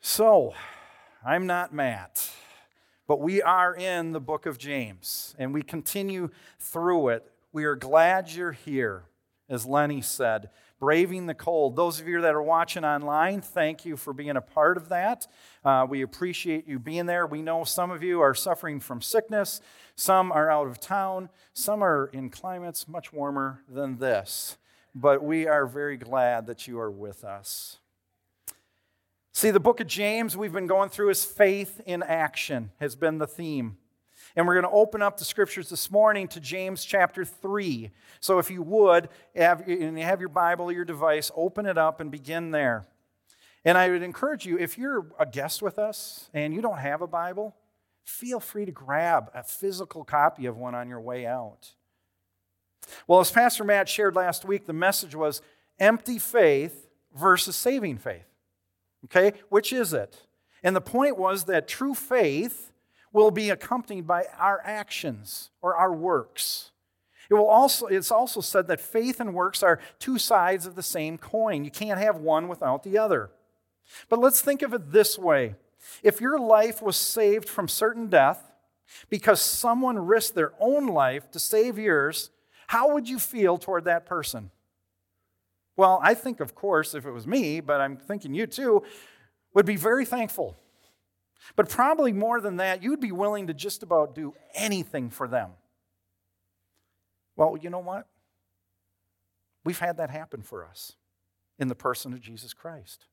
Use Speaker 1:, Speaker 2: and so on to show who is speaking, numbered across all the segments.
Speaker 1: So, I'm not Matt, but we are in the book of James and we continue through it. We are glad you're here, as Lenny said, braving the cold. Those of you that are watching online, thank you for being a part of that. Uh, we appreciate you being there. We know some of you are suffering from sickness, some are out of town, some are in climates much warmer than this. But we are very glad that you are with us. See, the book of James we've been going through is faith in action, has been the theme. And we're going to open up the scriptures this morning to James chapter 3. So if you would, have, and you have your Bible or your device, open it up and begin there. And I would encourage you, if you're a guest with us and you don't have a Bible, feel free to grab a physical copy of one on your way out. Well, as Pastor Matt shared last week, the message was empty faith versus saving faith. Okay, which is it? And the point was that true faith will be accompanied by our actions or our works. It will also, it's also said that faith and works are two sides of the same coin. You can't have one without the other. But let's think of it this way if your life was saved from certain death because someone risked their own life to save yours, how would you feel toward that person? Well, I think, of course, if it was me, but I'm thinking you too, would be very thankful. But probably more than that, you'd be willing to just about do anything for them. Well, you know what? We've had that happen for us in the person of Jesus Christ.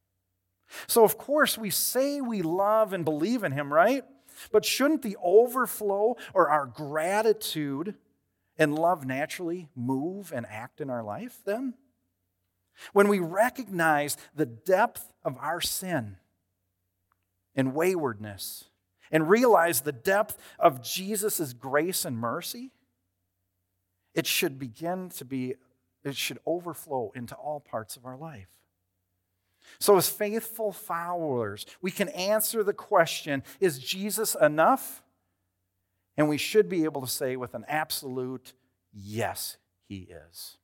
Speaker 1: So, of course, we say we love and believe in Him, right? But shouldn't the overflow or our gratitude and love naturally move and act in our life then? When we recognize the depth of our sin and waywardness and realize the depth of Jesus' grace and mercy, it should begin to be, it should overflow into all parts of our life. So, as faithful followers, we can answer the question is Jesus enough? And we should be able to say with an absolute yes, he is.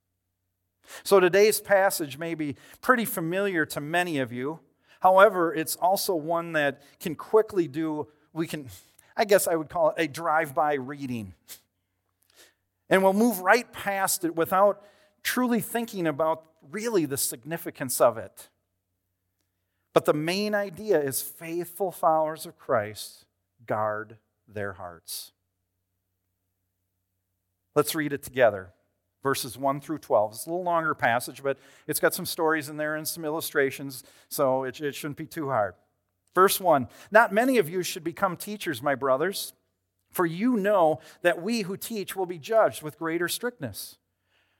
Speaker 1: So today's passage may be pretty familiar to many of you. However, it's also one that can quickly do, we can, I guess I would call it a drive by reading. And we'll move right past it without truly thinking about really the significance of it. But the main idea is faithful followers of Christ guard their hearts. Let's read it together verses 1 through 12. It's a little longer passage, but it's got some stories in there and some illustrations, so it, it shouldn't be too hard. Verse 1 Not many of you should become teachers, my brothers, for you know that we who teach will be judged with greater strictness.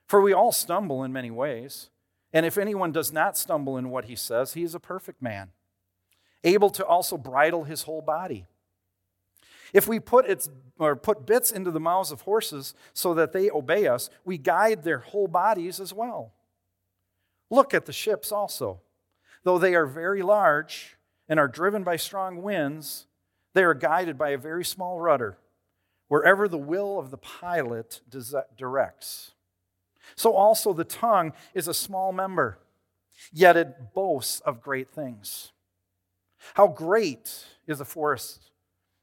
Speaker 1: For we all stumble in many ways. And if anyone does not stumble in what he says, he is a perfect man, able to also bridle his whole body. If we put, its, or put bits into the mouths of horses so that they obey us, we guide their whole bodies as well. Look at the ships also. Though they are very large and are driven by strong winds, they are guided by a very small rudder, wherever the will of the pilot directs. So also the tongue is a small member, yet it boasts of great things. How great is a forest!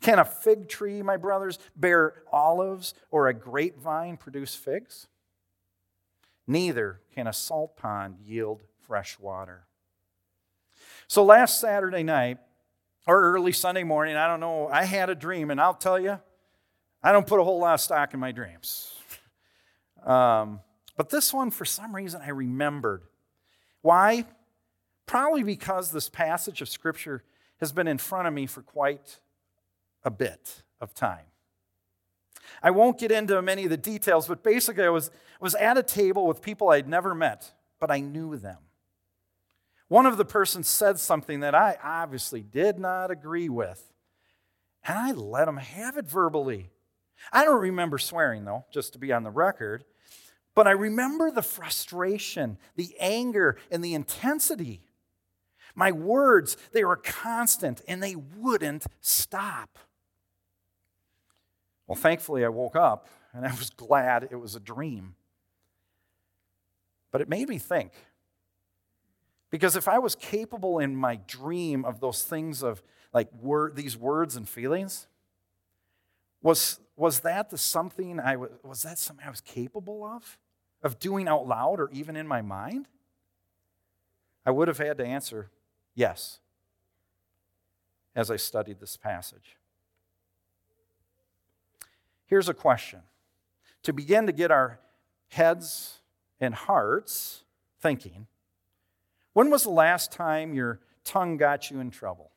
Speaker 1: Can a fig tree, my brothers, bear olives or a grapevine produce figs? Neither can a salt pond yield fresh water. So last Saturday night, or early Sunday morning. I don't know. I had a dream, and I'll tell you, I don't put a whole lot of stock in my dreams. Um, but this one, for some reason, I remembered. Why? Probably because this passage of Scripture has been in front of me for quite a bit of time. I won't get into many of the details, but basically, I was, was at a table with people I'd never met, but I knew them. One of the persons said something that I obviously did not agree with, and I let him have it verbally. I don't remember swearing, though, just to be on the record, but I remember the frustration, the anger, and the intensity. My words, they were constant and they wouldn't stop. Well, thankfully, I woke up and I was glad it was a dream. But it made me think. Because if I was capable in my dream of those things of like word, these words and feelings, was, was that the something I was, was that something I was capable of? Of doing out loud or even in my mind? I would have had to answer yes as I studied this passage. Here's a question to begin to get our heads and hearts thinking when was the last time your tongue got you in trouble?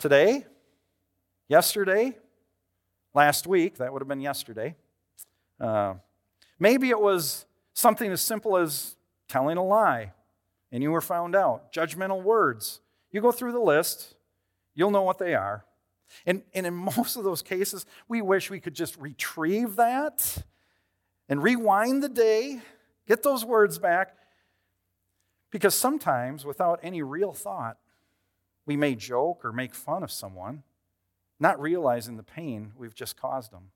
Speaker 1: Today? Yesterday? Last week? That would have been yesterday. Uh, maybe it was something as simple as telling a lie and you were found out. Judgmental words. You go through the list, you'll know what they are. And, and in most of those cases, we wish we could just retrieve that and rewind the day, get those words back. Because sometimes, without any real thought, we may joke or make fun of someone, not realizing the pain we've just caused them.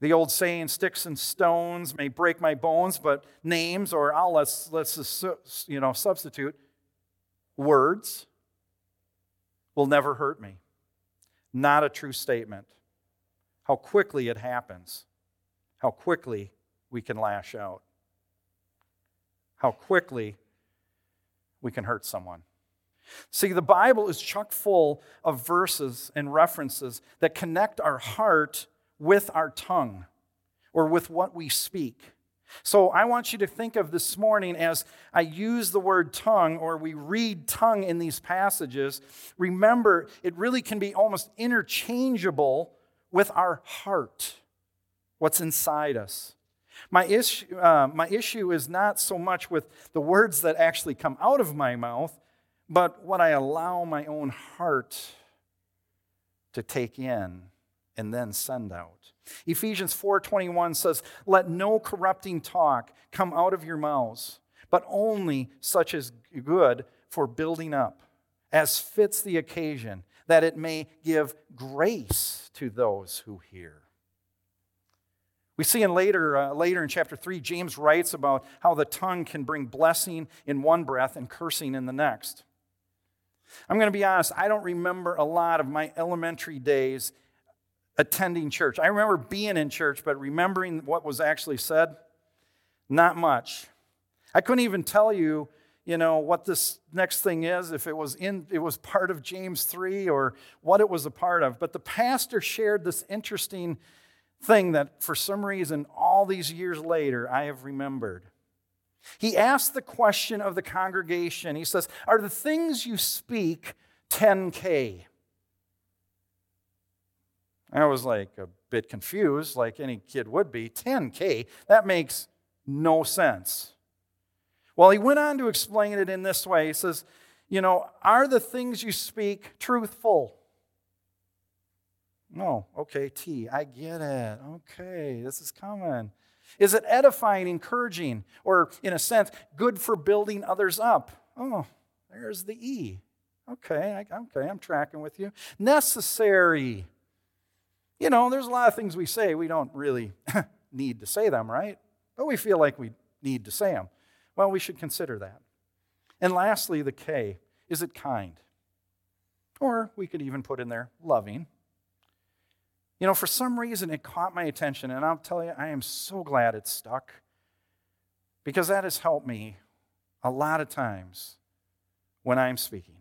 Speaker 1: The old saying, sticks and stones may break my bones, but names, or I'll let's, let's you know, substitute, words will never hurt me. Not a true statement. How quickly it happens. How quickly we can lash out. How quickly we can hurt someone. See, the Bible is chock full of verses and references that connect our heart with our tongue or with what we speak. So I want you to think of this morning as I use the word tongue or we read tongue in these passages. Remember, it really can be almost interchangeable with our heart, what's inside us. My issue, uh, my issue is not so much with the words that actually come out of my mouth, but what I allow my own heart to take in and then send out. Ephesians 4:21 says, "Let no corrupting talk come out of your mouths, but only such as good for building up, as fits the occasion, that it may give grace to those who hear." We see in later, uh, later in chapter 3, James writes about how the tongue can bring blessing in one breath and cursing in the next. I'm going to be honest, I don't remember a lot of my elementary days attending church. I remember being in church, but remembering what was actually said, not much. I couldn't even tell you, you know, what this next thing is, if it was in it was part of James 3 or what it was a part of. But the pastor shared this interesting thing that for some reason all these years later I have remembered. He asked the question of the congregation. He says, Are the things you speak 10K? I was like a bit confused, like any kid would be. 10K? That makes no sense. Well, he went on to explain it in this way. He says, You know, are the things you speak truthful? No. Okay, T. I get it. Okay, this is coming. Is it edifying, encouraging, or in a sense, good for building others up? Oh, there's the E. Okay, I, okay, I'm tracking with you. Necessary you know, there's a lot of things we say we don't really need to say them, right? But we feel like we need to say them. Well, we should consider that. And lastly, the K is it kind? Or we could even put in there loving. You know, for some reason it caught my attention, and I'll tell you, I am so glad it stuck because that has helped me a lot of times when I'm speaking.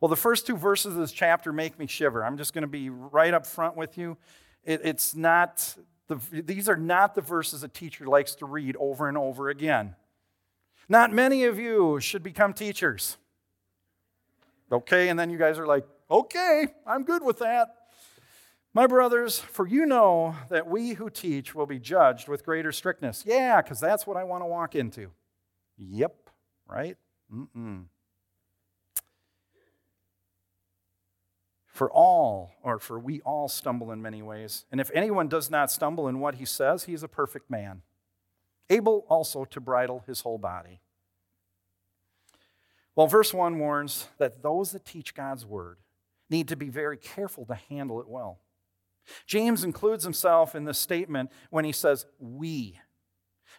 Speaker 1: Well, the first two verses of this chapter make me shiver. I'm just going to be right up front with you. It, it's not, the, these are not the verses a teacher likes to read over and over again. Not many of you should become teachers. Okay, and then you guys are like, okay, I'm good with that. My brothers, for you know that we who teach will be judged with greater strictness. Yeah, because that's what I want to walk into. Yep, right? Mm-mm. For all, or for we all stumble in many ways. And if anyone does not stumble in what he says, he is a perfect man, able also to bridle his whole body. Well, verse 1 warns that those that teach God's word need to be very careful to handle it well. James includes himself in this statement when he says, we.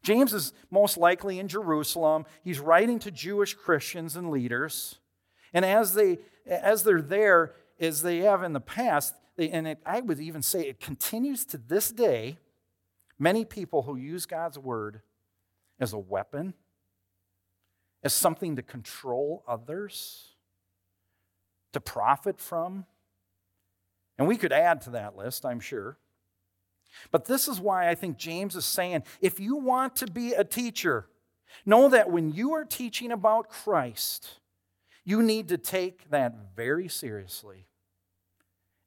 Speaker 1: James is most likely in Jerusalem. He's writing to Jewish Christians and leaders. And as, they, as they're there, as they have in the past, and it, I would even say it continues to this day, many people who use God's word as a weapon, as something to control others, to profit from, and we could add to that list, I'm sure. But this is why I think James is saying if you want to be a teacher, know that when you are teaching about Christ, you need to take that very seriously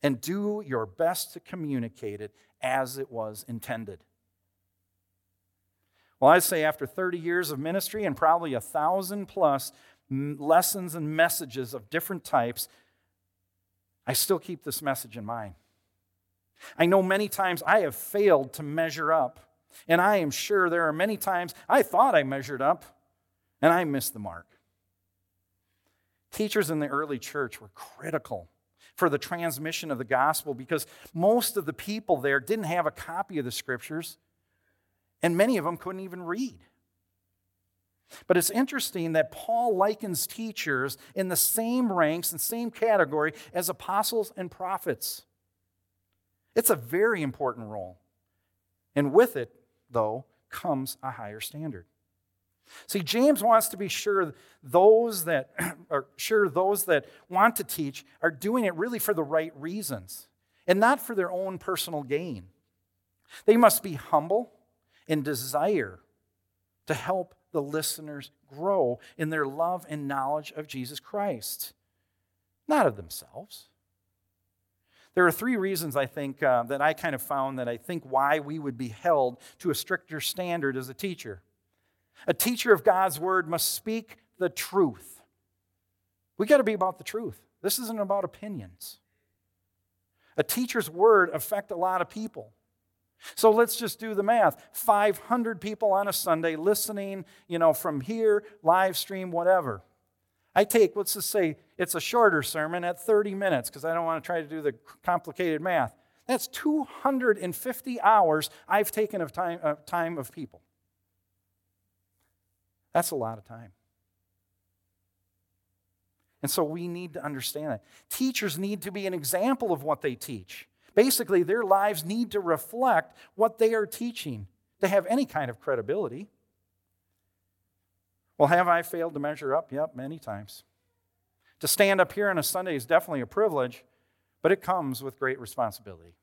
Speaker 1: and do your best to communicate it as it was intended. Well, I'd say after 30 years of ministry and probably a thousand plus lessons and messages of different types, I still keep this message in mind. I know many times I have failed to measure up, and I am sure there are many times I thought I measured up and I missed the mark. Teachers in the early church were critical for the transmission of the gospel because most of the people there didn't have a copy of the scriptures, and many of them couldn't even read. But it's interesting that Paul likens teachers in the same ranks and same category as apostles and prophets. It's a very important role. And with it, though, comes a higher standard. See, James wants to be sure those that are sure those that want to teach are doing it really for the right reasons and not for their own personal gain. They must be humble and desire to help the listeners grow in their love and knowledge of Jesus Christ, not of themselves. There are three reasons I think uh, that I kind of found that I think why we would be held to a stricter standard as a teacher. A teacher of God's word must speak the truth. We got to be about the truth. This isn't about opinions. A teacher's word affect a lot of people. So let's just do the math. 500 people on a Sunday listening, you know, from here, live stream, whatever. I take, let's just say it's a shorter sermon at 30 minutes because I don't want to try to do the complicated math. That's 250 hours I've taken of time, uh, time of people. That's a lot of time. And so we need to understand that. Teachers need to be an example of what they teach. Basically, their lives need to reflect what they are teaching to have any kind of credibility. Well, have I failed to measure up? Yep, many times. To stand up here on a Sunday is definitely a privilege, but it comes with great responsibility.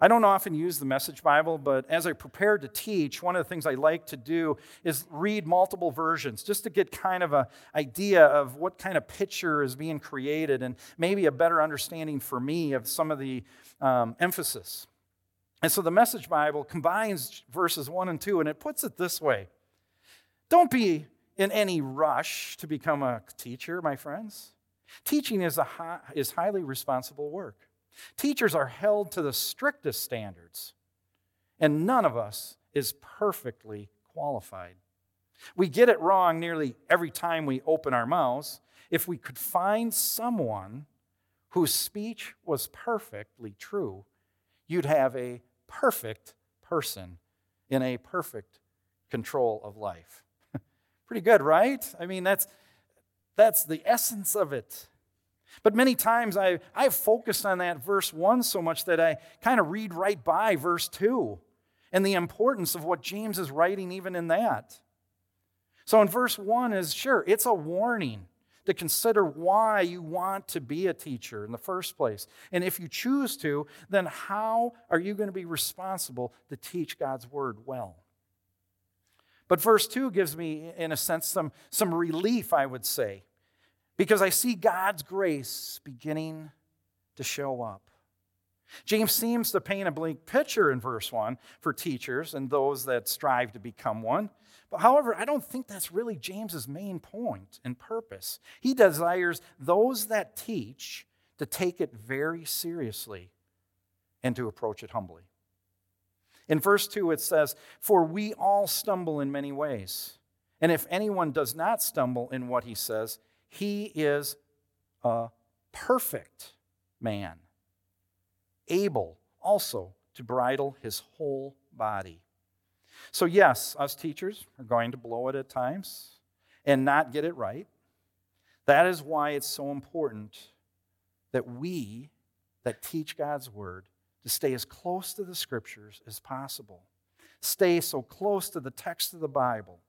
Speaker 1: I don't often use the Message Bible, but as I prepare to teach, one of the things I like to do is read multiple versions just to get kind of an idea of what kind of picture is being created and maybe a better understanding for me of some of the um, emphasis. And so the Message Bible combines verses 1 and 2, and it puts it this way Don't be in any rush to become a teacher, my friends. Teaching is, a high, is highly responsible work. Teachers are held to the strictest standards, and none of us is perfectly qualified. We get it wrong nearly every time we open our mouths. If we could find someone whose speech was perfectly true, you'd have a perfect person in a perfect control of life. Pretty good, right? I mean, that's, that's the essence of it. But many times I, I've focused on that verse 1 so much that I kind of read right by verse 2 and the importance of what James is writing even in that. So in verse 1 is sure, it's a warning to consider why you want to be a teacher in the first place. And if you choose to, then how are you going to be responsible to teach God's word well? But verse 2 gives me, in a sense, some, some relief, I would say, because I see God's grace beginning to show up. James seems to paint a bleak picture in verse 1 for teachers and those that strive to become one. But however, I don't think that's really James's main point and purpose. He desires those that teach to take it very seriously and to approach it humbly. In verse 2, it says, For we all stumble in many ways. And if anyone does not stumble in what he says, he is a perfect man able also to bridle his whole body. So, yes, us teachers are going to blow it at times and not get it right. That is why it's so important that we that teach God's word to stay as close to the scriptures as possible. Stay so close to the text of the Bible.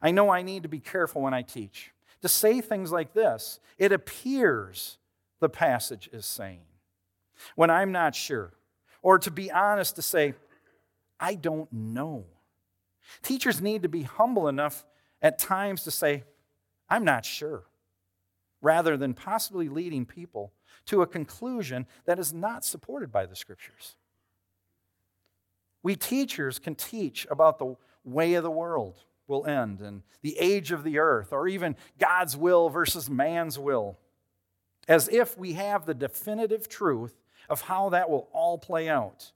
Speaker 1: I know I need to be careful when I teach. To say things like this, it appears the passage is saying when I'm not sure, or to be honest, to say, I don't know. Teachers need to be humble enough at times to say, I'm not sure, rather than possibly leading people to a conclusion that is not supported by the scriptures. We teachers can teach about the way of the world will end and the age of the earth, or even God's will versus man's will, as if we have the definitive truth of how that will all play out.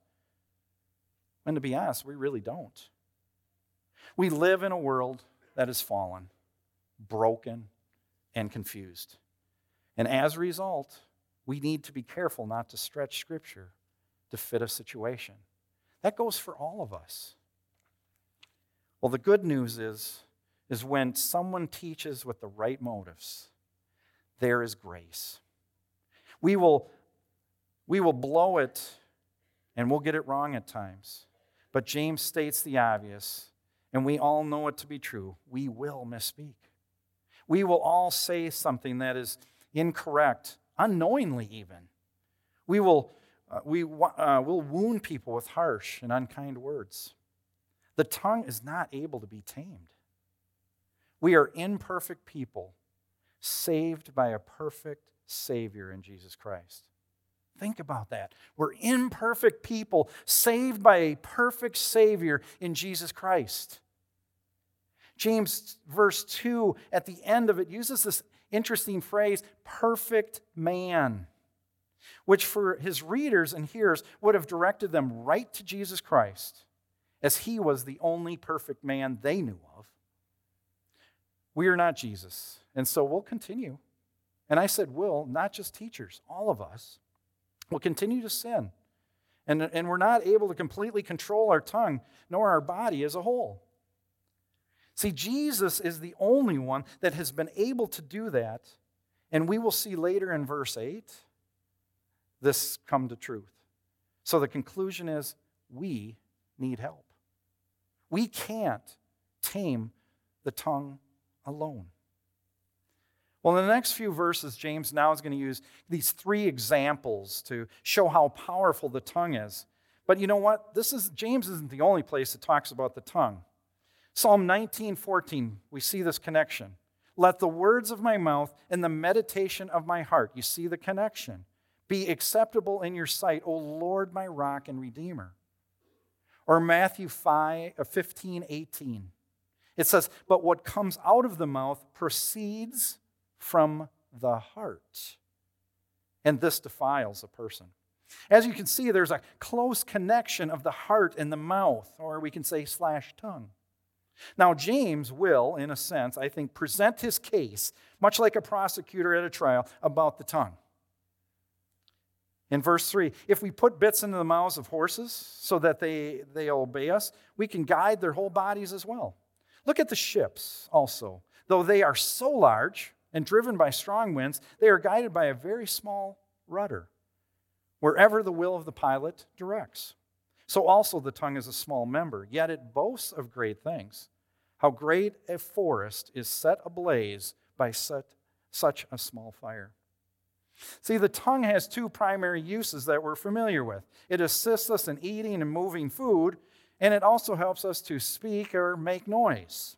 Speaker 1: And to be honest, we really don't. We live in a world that is fallen, broken, and confused. And as a result, we need to be careful not to stretch Scripture to fit a situation. That goes for all of us. Well, the good news is, is when someone teaches with the right motives, there is grace. We will we will blow it and we'll get it wrong at times. But James states the obvious, and we all know it to be true. We will misspeak. We will all say something that is incorrect, unknowingly even. We will, uh, we, uh, will wound people with harsh and unkind words. The tongue is not able to be tamed. We are imperfect people, saved by a perfect Savior in Jesus Christ. Think about that. We're imperfect people saved by a perfect Savior in Jesus Christ. James, verse 2, at the end of it, uses this interesting phrase, perfect man, which for his readers and hearers would have directed them right to Jesus Christ, as he was the only perfect man they knew of. We are not Jesus, and so we'll continue. And I said, will, not just teachers, all of us will continue to sin. And, and we're not able to completely control our tongue nor our body as a whole. See, Jesus is the only one that has been able to do that. And we will see later in verse 8 this come to truth. So the conclusion is we need help. We can't tame the tongue alone. Well, in the next few verses, James now is going to use these three examples to show how powerful the tongue is. But you know what? This is James isn't the only place that talks about the tongue. Psalm 19:14, we see this connection. Let the words of my mouth and the meditation of my heart, you see the connection, be acceptable in your sight, O Lord, my rock and redeemer. Or Matthew 5, uh, 15, 18. It says, But what comes out of the mouth proceeds from the heart. And this defiles a person. As you can see, there's a close connection of the heart and the mouth, or we can say slash tongue. Now, James will, in a sense, I think, present his case, much like a prosecutor at a trial, about the tongue. In verse 3, if we put bits into the mouths of horses so that they, they obey us, we can guide their whole bodies as well. Look at the ships also. Though they are so large, and driven by strong winds, they are guided by a very small rudder, wherever the will of the pilot directs. So also the tongue is a small member, yet it boasts of great things. How great a forest is set ablaze by such, such a small fire. See, the tongue has two primary uses that we're familiar with it assists us in eating and moving food, and it also helps us to speak or make noise.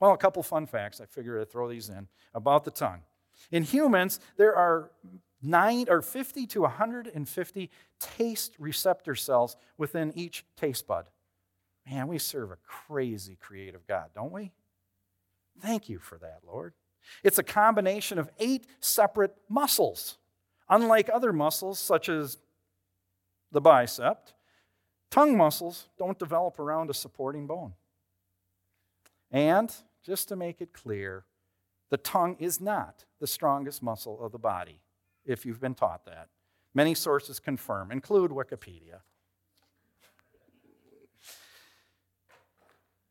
Speaker 1: Well, a couple fun facts. I figured I'd throw these in about the tongue. In humans, there are nine or 50 to 150 taste receptor cells within each taste bud. Man, we serve a crazy creative God, don't we? Thank you for that, Lord. It's a combination of eight separate muscles. Unlike other muscles, such as the bicep, tongue muscles don't develop around a supporting bone. And just to make it clear, the tongue is not the strongest muscle of the body, if you've been taught that. Many sources confirm, include Wikipedia.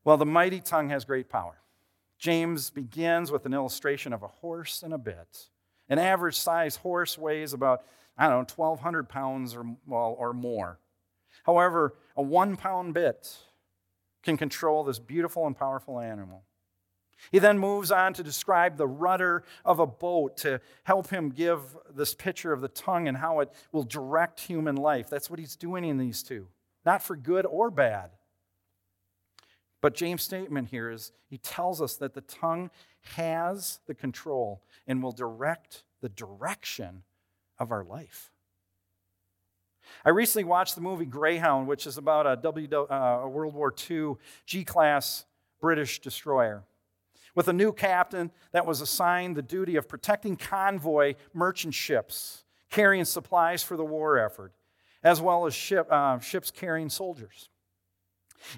Speaker 1: Well, the mighty tongue has great power. James begins with an illustration of a horse and a bit. An average size horse weighs about, I don't know, 1,200 pounds or, well, or more. However, a one pound bit can control this beautiful and powerful animal. He then moves on to describe the rudder of a boat to help him give this picture of the tongue and how it will direct human life. That's what he's doing in these two, not for good or bad. But James' statement here is he tells us that the tongue has the control and will direct the direction of our life. I recently watched the movie Greyhound, which is about a, w, uh, a World War II G class British destroyer with a new captain that was assigned the duty of protecting convoy merchant ships carrying supplies for the war effort, as well as ship, uh, ships carrying soldiers.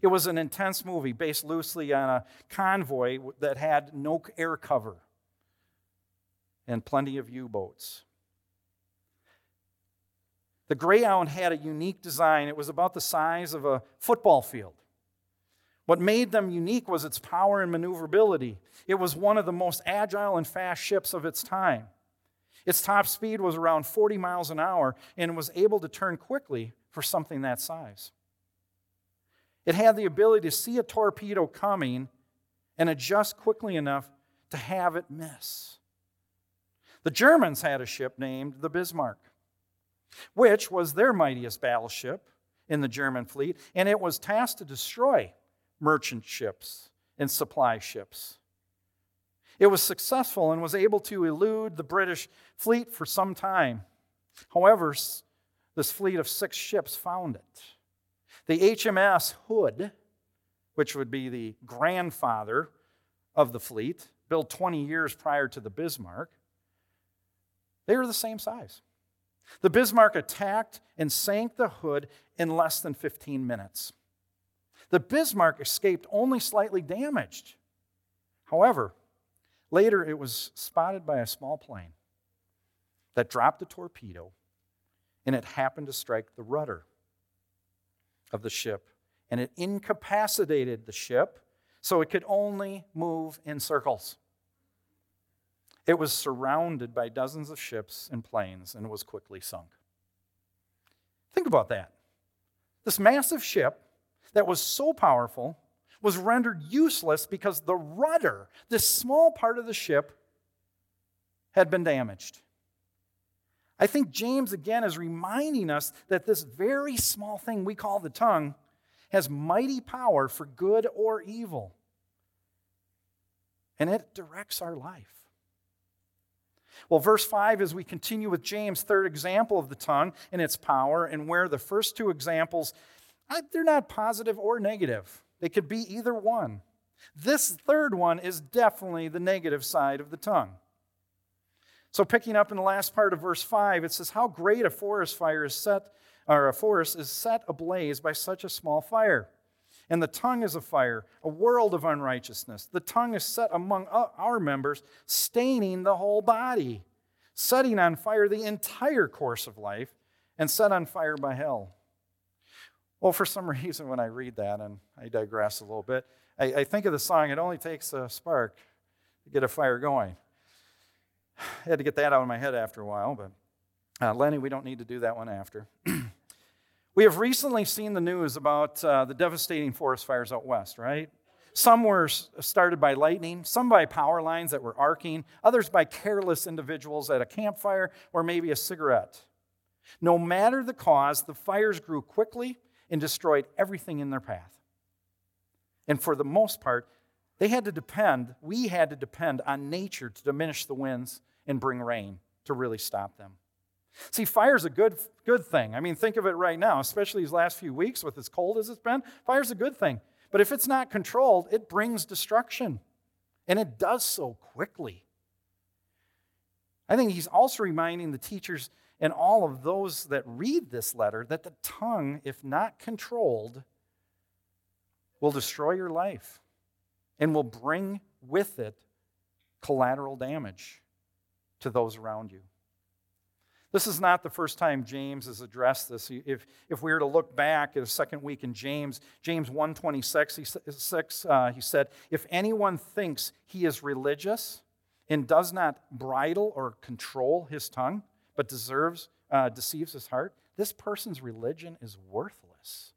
Speaker 1: It was an intense movie based loosely on a convoy that had no air cover and plenty of U boats. The Greyhound had a unique design. It was about the size of a football field. What made them unique was its power and maneuverability. It was one of the most agile and fast ships of its time. Its top speed was around 40 miles an hour and was able to turn quickly for something that size. It had the ability to see a torpedo coming and adjust quickly enough to have it miss. The Germans had a ship named the Bismarck, which was their mightiest battleship in the German fleet, and it was tasked to destroy merchant ships and supply ships. It was successful and was able to elude the British fleet for some time. However, this fleet of six ships found it. The HMS Hood, which would be the grandfather of the fleet, built 20 years prior to the Bismarck, they were the same size. The Bismarck attacked and sank the Hood in less than 15 minutes. The Bismarck escaped only slightly damaged. However, later it was spotted by a small plane that dropped a torpedo, and it happened to strike the rudder of the ship, and it incapacitated the ship so it could only move in circles. It was surrounded by dozens of ships and planes and was quickly sunk. Think about that. This massive ship that was so powerful was rendered useless because the rudder, this small part of the ship, had been damaged. I think James again is reminding us that this very small thing we call the tongue has mighty power for good or evil. And it directs our life. Well, verse 5, as we continue with James' third example of the tongue and its power, and where the first two examples they're not positive or negative. They could be either one. This third one is definitely the negative side of the tongue. So, picking up in the last part of verse 5, it says, How great a forest fire is set, or a forest is set ablaze by such a small fire. And the tongue is a fire, a world of unrighteousness. The tongue is set among our members, staining the whole body, setting on fire the entire course of life, and set on fire by hell. Well, for some reason, when I read that, and I digress a little bit, I, I think of the song, It Only Takes a Spark to Get a Fire Going. I had to get that out of my head after a while, but uh, Lenny, we don't need to do that one after. we have recently seen the news about uh, the devastating forest fires out west, right? Some were started by lightning, some by power lines that were arcing, others by careless individuals at a campfire or maybe a cigarette. No matter the cause, the fires grew quickly and destroyed everything in their path. And for the most part, they had to depend, we had to depend on nature to diminish the winds and bring rain to really stop them. See, fire's a good, good thing. I mean, think of it right now, especially these last few weeks with as cold as it's been. Fire's a good thing. But if it's not controlled, it brings destruction. And it does so quickly. I think he's also reminding the teachers and all of those that read this letter that the tongue, if not controlled, will destroy your life and will bring with it collateral damage to those around you. This is not the first time James has addressed this. If, if we were to look back at a second week in James, James 1.26, he, six, uh, he said, If anyone thinks he is religious and does not bridle or control his tongue, but deserves, uh, deceives his heart, this person's religion is worthless.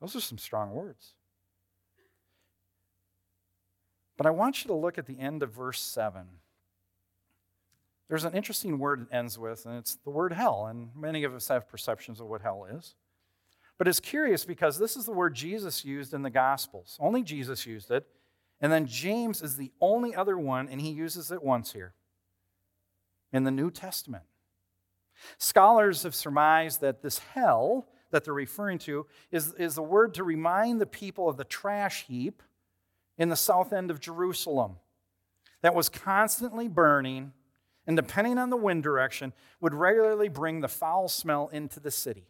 Speaker 1: Those are some strong words. But I want you to look at the end of verse 7 there's an interesting word it ends with, and it's the word hell. And many of us have perceptions of what hell is. But it's curious because this is the word Jesus used in the Gospels. Only Jesus used it. And then James is the only other one, and he uses it once here in the New Testament. Scholars have surmised that this hell that they're referring to is, is the word to remind the people of the trash heap in the south end of Jerusalem that was constantly burning and depending on the wind direction, would regularly bring the foul smell into the city.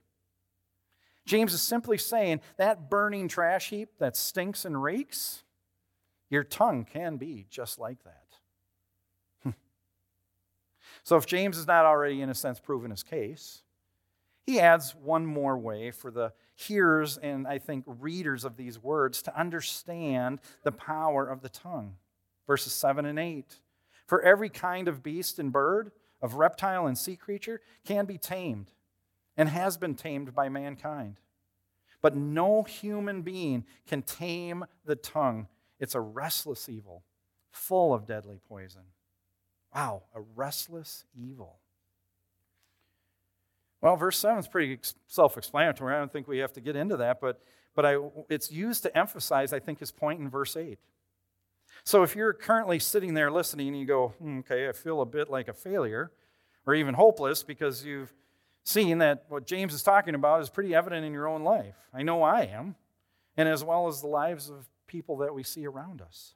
Speaker 1: James is simply saying that burning trash heap that stinks and reeks, your tongue can be just like that. so, if James has not already, in a sense, proven his case, he adds one more way for the hearers and I think readers of these words to understand the power of the tongue. Verses 7 and 8. For every kind of beast and bird, of reptile and sea creature, can be tamed and has been tamed by mankind. But no human being can tame the tongue. It's a restless evil, full of deadly poison. Wow, a restless evil. Well, verse 7 is pretty self explanatory. I don't think we have to get into that, but, but I, it's used to emphasize, I think, his point in verse 8. So if you're currently sitting there listening and you go, hmm, okay, I feel a bit like a failure or even hopeless because you've seen that what James is talking about is pretty evident in your own life. I know I am, and as well as the lives of people that we see around us.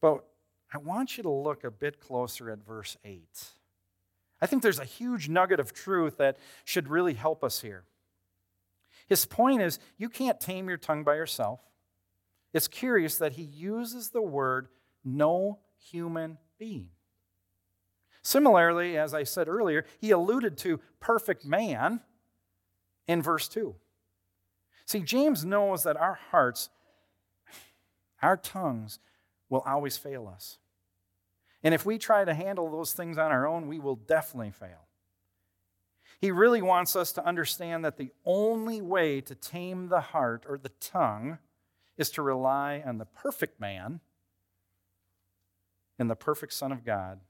Speaker 1: But I want you to look a bit closer at verse 8. I think there's a huge nugget of truth that should really help us here. His point is you can't tame your tongue by yourself. It's curious that he uses the word no human being. Similarly, as I said earlier, he alluded to perfect man in verse 2. See, James knows that our hearts, our tongues, will always fail us. And if we try to handle those things on our own, we will definitely fail. He really wants us to understand that the only way to tame the heart or the tongue is to rely on the perfect man and the perfect Son of God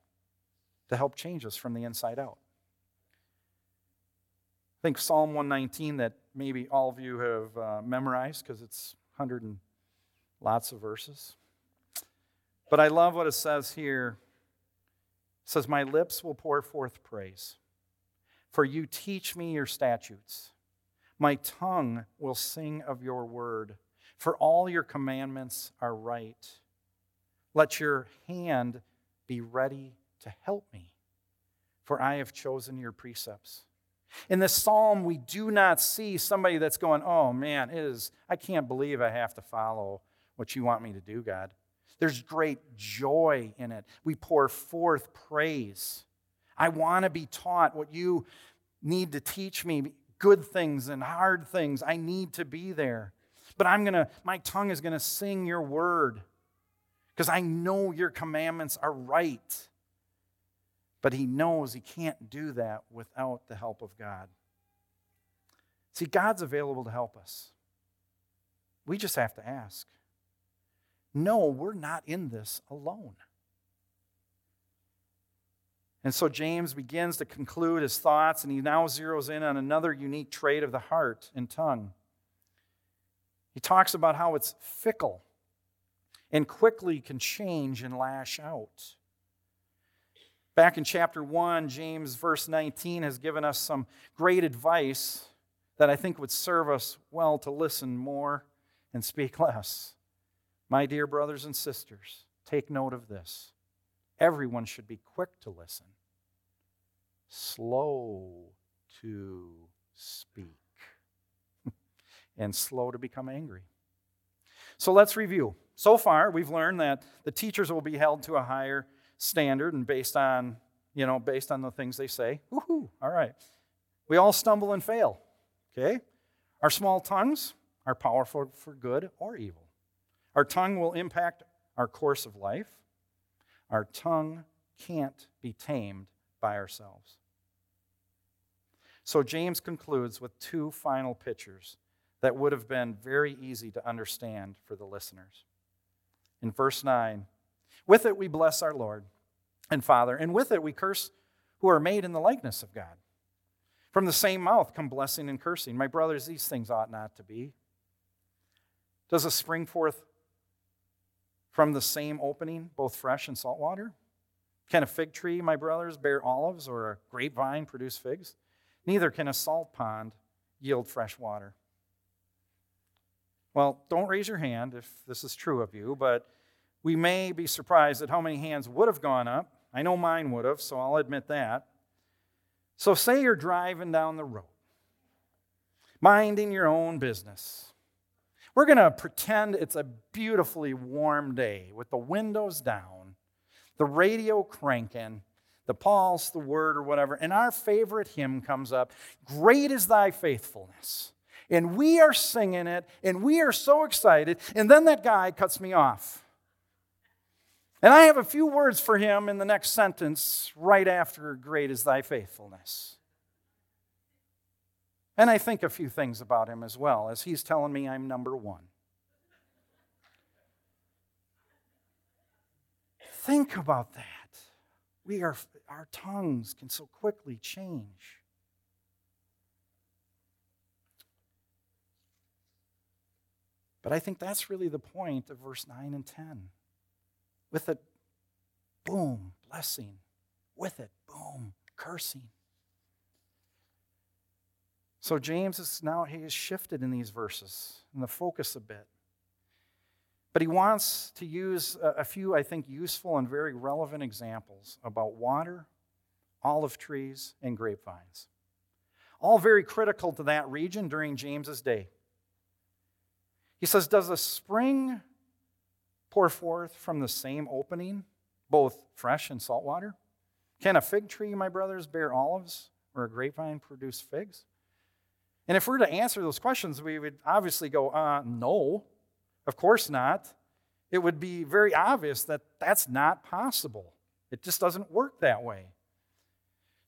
Speaker 1: to help change us from the inside out. I think Psalm 119 that maybe all of you have uh, memorized because it's 100 and lots of verses. But I love what it says here. It says, My lips will pour forth praise, for you teach me your statutes. My tongue will sing of your word for all your commandments are right. Let your hand be ready to help me, for I have chosen your precepts. In this psalm, we do not see somebody that's going, Oh man, it is, I can't believe I have to follow what you want me to do, God. There's great joy in it. We pour forth praise. I want to be taught what you need to teach me good things and hard things. I need to be there. But I'm going to, my tongue is going to sing your word because I know your commandments are right. But he knows he can't do that without the help of God. See, God's available to help us. We just have to ask. No, we're not in this alone. And so James begins to conclude his thoughts, and he now zeroes in on another unique trait of the heart and tongue. He talks about how it's fickle and quickly can change and lash out. Back in chapter 1, James, verse 19, has given us some great advice that I think would serve us well to listen more and speak less. My dear brothers and sisters, take note of this. Everyone should be quick to listen, slow to speak, and slow to become angry. So let's review. So far, we've learned that the teachers will be held to a higher standard and based on, you know, based on the things they say. Woohoo! All right. We all stumble and fail. Okay? Our small tongues are powerful for good or evil. Our tongue will impact our course of life. Our tongue can't be tamed by ourselves. So James concludes with two final pictures that would have been very easy to understand for the listeners. In verse 9, with it we bless our Lord and Father, and with it we curse who are made in the likeness of God. From the same mouth come blessing and cursing. My brothers, these things ought not to be. Does a spring forth from the same opening, both fresh and salt water? Can a fig tree, my brothers, bear olives, or a grapevine produce figs? Neither can a salt pond yield fresh water. Well, don't raise your hand if this is true of you, but we may be surprised at how many hands would have gone up. I know mine would have, so I'll admit that. So, say you're driving down the road, minding your own business. We're going to pretend it's a beautifully warm day with the windows down, the radio cranking, the pulse, the word, or whatever, and our favorite hymn comes up Great is thy faithfulness and we are singing it, and we are so excited, and then that guy cuts me off. And I have a few words for him in the next sentence, right after, Great is thy faithfulness. And I think a few things about him as well, as he's telling me I'm number one. Think about that. We are, our tongues can so quickly change. But I think that's really the point of verse 9 and 10. With it, boom, blessing. With it, boom, cursing. So James is now he has shifted in these verses and the focus a bit. But he wants to use a, a few, I think, useful and very relevant examples about water, olive trees, and grapevines. All very critical to that region during James's day. He says, Does a spring pour forth from the same opening, both fresh and salt water? Can a fig tree, my brothers, bear olives, or a grapevine produce figs? And if we we're to answer those questions, we would obviously go, uh, no, of course not. It would be very obvious that that's not possible. It just doesn't work that way.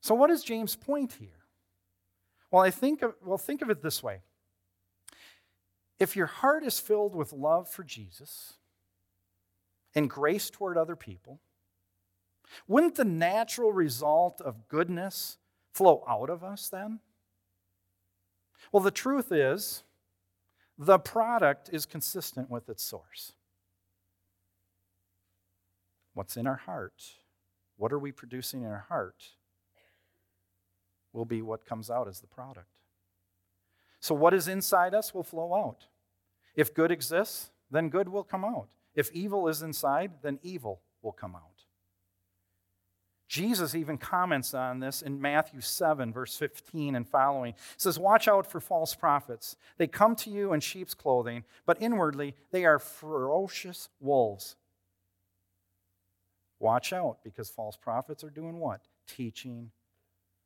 Speaker 1: So, what is James' point here? Well, I think of, well, think of it this way. If your heart is filled with love for Jesus and grace toward other people, wouldn't the natural result of goodness flow out of us then? Well, the truth is, the product is consistent with its source. What's in our heart? What are we producing in our heart? Will be what comes out as the product. So, what is inside us will flow out. If good exists, then good will come out. If evil is inside, then evil will come out. Jesus even comments on this in Matthew 7, verse 15 and following. He says, Watch out for false prophets. They come to you in sheep's clothing, but inwardly they are ferocious wolves. Watch out, because false prophets are doing what? Teaching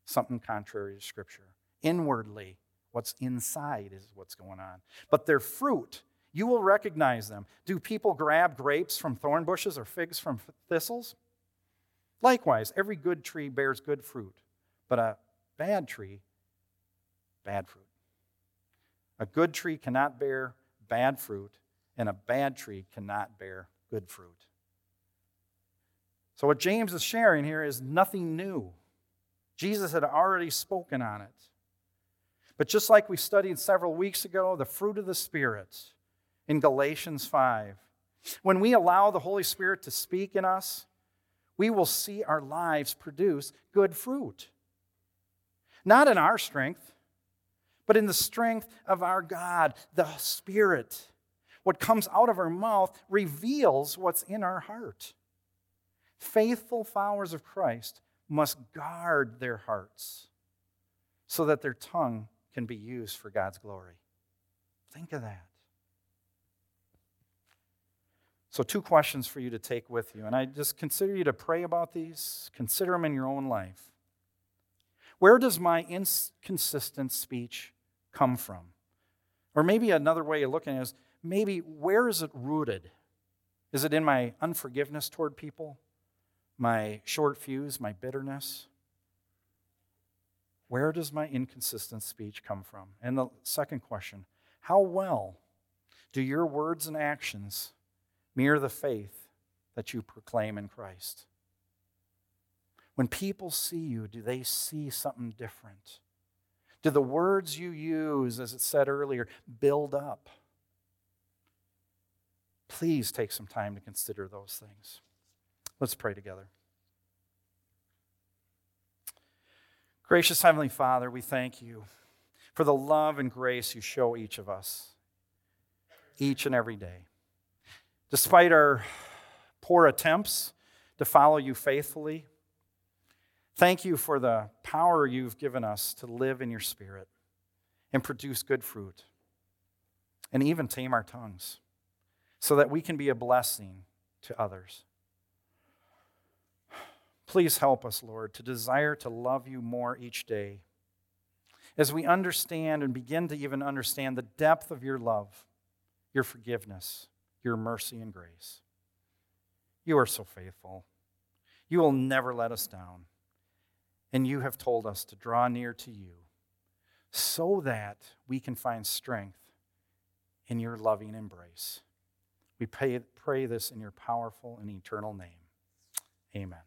Speaker 1: something contrary to Scripture. Inwardly, What's inside is what's going on. But their fruit, you will recognize them. Do people grab grapes from thorn bushes or figs from thistles? Likewise, every good tree bears good fruit, but a bad tree, bad fruit. A good tree cannot bear bad fruit, and a bad tree cannot bear good fruit. So, what James is sharing here is nothing new. Jesus had already spoken on it. But just like we studied several weeks ago, the fruit of the Spirit in Galatians 5, when we allow the Holy Spirit to speak in us, we will see our lives produce good fruit. Not in our strength, but in the strength of our God, the Spirit. What comes out of our mouth reveals what's in our heart. Faithful followers of Christ must guard their hearts so that their tongue can be used for God's glory. Think of that. So, two questions for you to take with you. And I just consider you to pray about these, consider them in your own life. Where does my inconsistent speech come from? Or maybe another way of looking at it is maybe where is it rooted? Is it in my unforgiveness toward people? My short fuse, my bitterness? Where does my inconsistent speech come from? And the second question how well do your words and actions mirror the faith that you proclaim in Christ? When people see you, do they see something different? Do the words you use, as it said earlier, build up? Please take some time to consider those things. Let's pray together. Gracious Heavenly Father, we thank you for the love and grace you show each of us each and every day. Despite our poor attempts to follow you faithfully, thank you for the power you've given us to live in your spirit and produce good fruit and even tame our tongues so that we can be a blessing to others. Please help us, Lord, to desire to love you more each day as we understand and begin to even understand the depth of your love, your forgiveness, your mercy and grace. You are so faithful. You will never let us down. And you have told us to draw near to you so that we can find strength in your loving embrace. We pray, this in your powerful and eternal name. Amen.